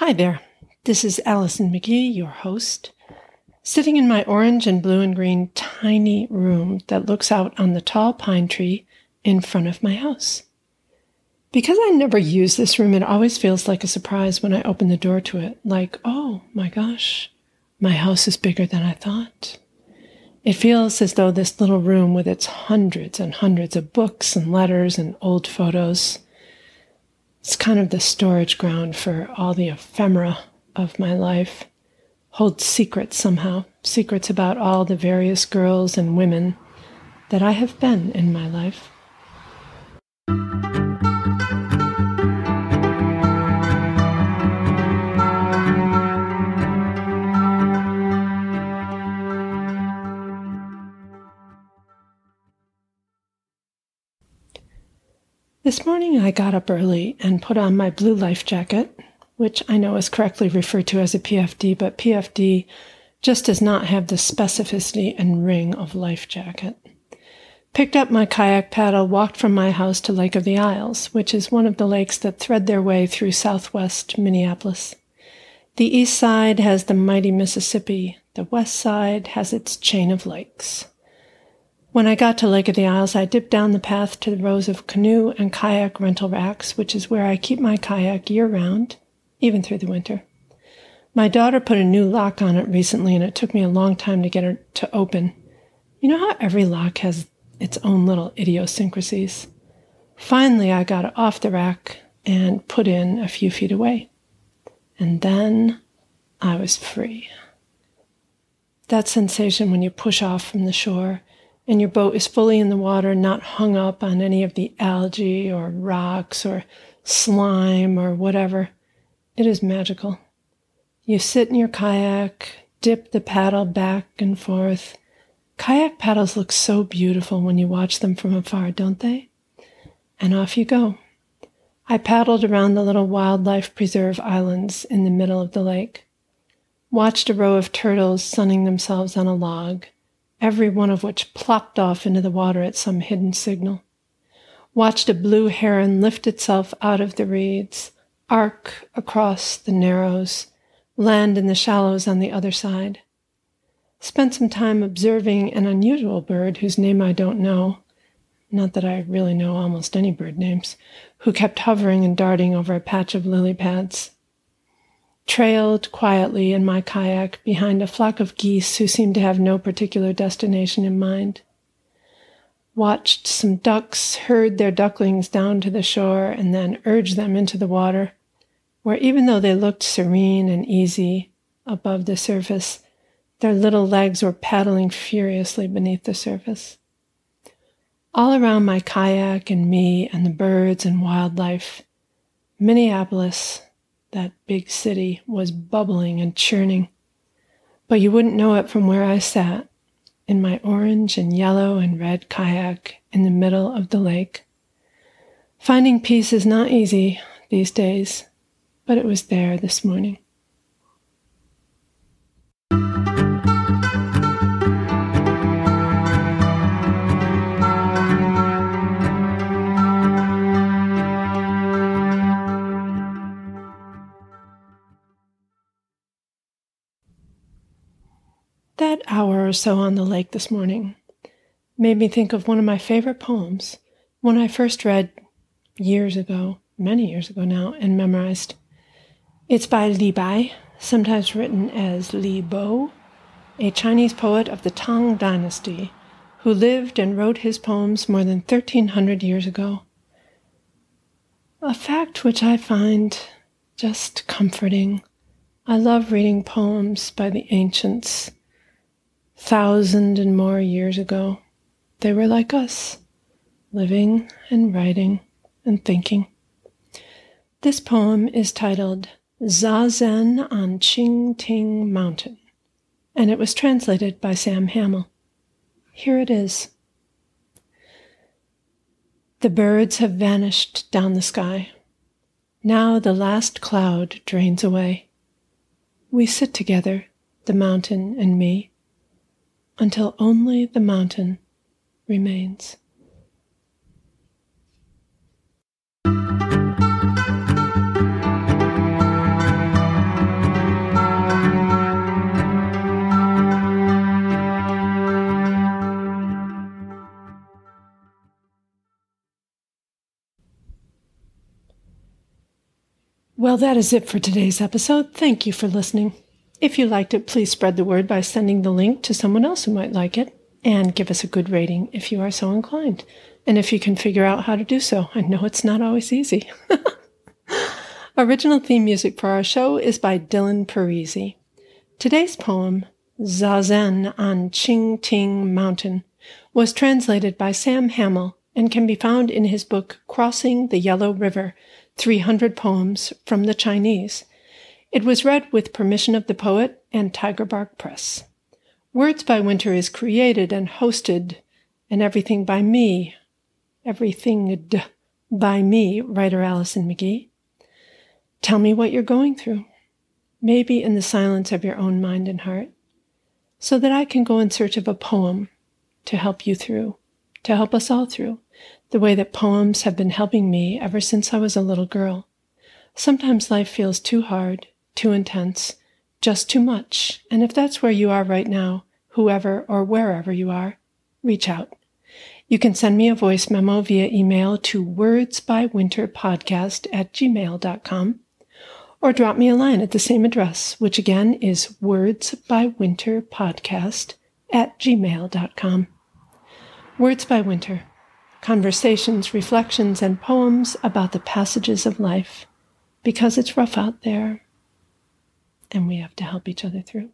Hi there. This is Alison McGhee, your host, sitting in my orange and blue and green tiny room that looks out on the tall pine tree in front of my house. Because I never use this room, it always feels like a surprise when I open the door to it. Like, oh my gosh, my house is bigger than I thought. It feels as though this little room with its hundreds and hundreds of books and letters and old photos, it's kind of the storage ground for all the ephemera of my life, holds secrets somehow, secrets about all the various girls and women that I have been in my life. This morning I got up early and put on my blue life jacket, which I know is correctly referred to as a PFD, but PFD just does not have the specificity and ring of life jacket. Picked up my kayak paddle, walked from my house to Lake of the Isles, which is one of the lakes that thread their way through southwest Minneapolis. The east side has the mighty Mississippi, the west side has its chain of lakes. When I got to Lake of the Isles, I dipped down the path to the rows of canoe and kayak rental racks, which is where I keep my kayak year round, even through the winter. My daughter put a new lock on it recently, and it took me a long time to get it to open. You know how every lock has its own little idiosyncrasies? Finally, I got it off the rack and put in a few feet away. And then I was free. That sensation when you push off from the shore and your boat is fully in the water, not hung up on any of the algae or rocks or slime or whatever. It is magical. You sit in your kayak, dip the paddle back and forth. Kayak paddles look so beautiful when you watch them from afar, don't they? And off you go. I paddled around the little wildlife preserve islands in the middle of the lake, watched a row of turtles sunning themselves on a log, every one of which plopped off into the water at some hidden signal. Watched a blue heron lift itself out of the reeds, arc across the narrows, land in the shallows on the other side. Spent some time observing an unusual bird whose name I don't know, not that I really know almost any bird names, who kept hovering and darting over a patch of lily pads trailed quietly in my kayak behind a flock of geese who seemed to have no particular destination in mind. Watched some ducks herd their ducklings down to the shore and then urge them into the water, where even though they looked serene and easy above the surface, their little legs were paddling furiously beneath the surface. All around my kayak and me and the birds and wildlife, Minneapolis, that big city was bubbling and churning. But you wouldn't know it from where I sat in my orange and yellow and red kayak in the middle of the lake. Finding peace is not easy these days, but it was there this morning. That hour or so on the lake this morning made me think of one of my favorite poems, one I first read years ago, many years ago now, and memorized. It's by Li Bai, sometimes written as Li Bo, a Chinese poet of the Tang Dynasty who lived and wrote his poems more than 1300 years ago. A fact which I find just comforting. I love reading poems by the ancients thousand and more years ago, they were like us, living and writing and thinking. This poem is titled Zazen on Ching Ting Mountain, and it was translated by Sam Hamill. Here it is. The birds have vanished down the sky. Now the last cloud drains away. We sit together, the mountain and me until only the mountain remains. Well, that is it for today's episode. Thank you for listening. If you liked it, please spread the word by sending the link to someone else who might like it, and give us a good rating if you are so inclined. And if you can figure out how to do so, I know it's not always easy. Original theme music for our show is by Dylan Parisi. Today's poem, Zazen on Ching Ting Mountain, was translated by Sam Hamill and can be found in his book Crossing the Yellow River 300 Poems from the Chinese. It was read with permission of the poet and Tiger Bark Press. Words by Winter is created and hosted, and everything by me, everything by me, writer Alison McGhee. Tell me what you're going through, maybe in the silence of your own mind and heart, so that I can go in search of a poem to help you through, to help us all through, the way that poems have been helping me ever since I was a little girl. Sometimes life feels too hard, too intense, just too much. And if that's where you are right now, whoever or wherever you are, reach out. You can send me a voice memo via email to wordsbywinterpodcast at gmail.com or drop me a line at the same address, which again is wordsbywinterpodcast at gmail.com. Words by Winter conversations, reflections, and poems about the passages of life because it's rough out there and we have to help each other through.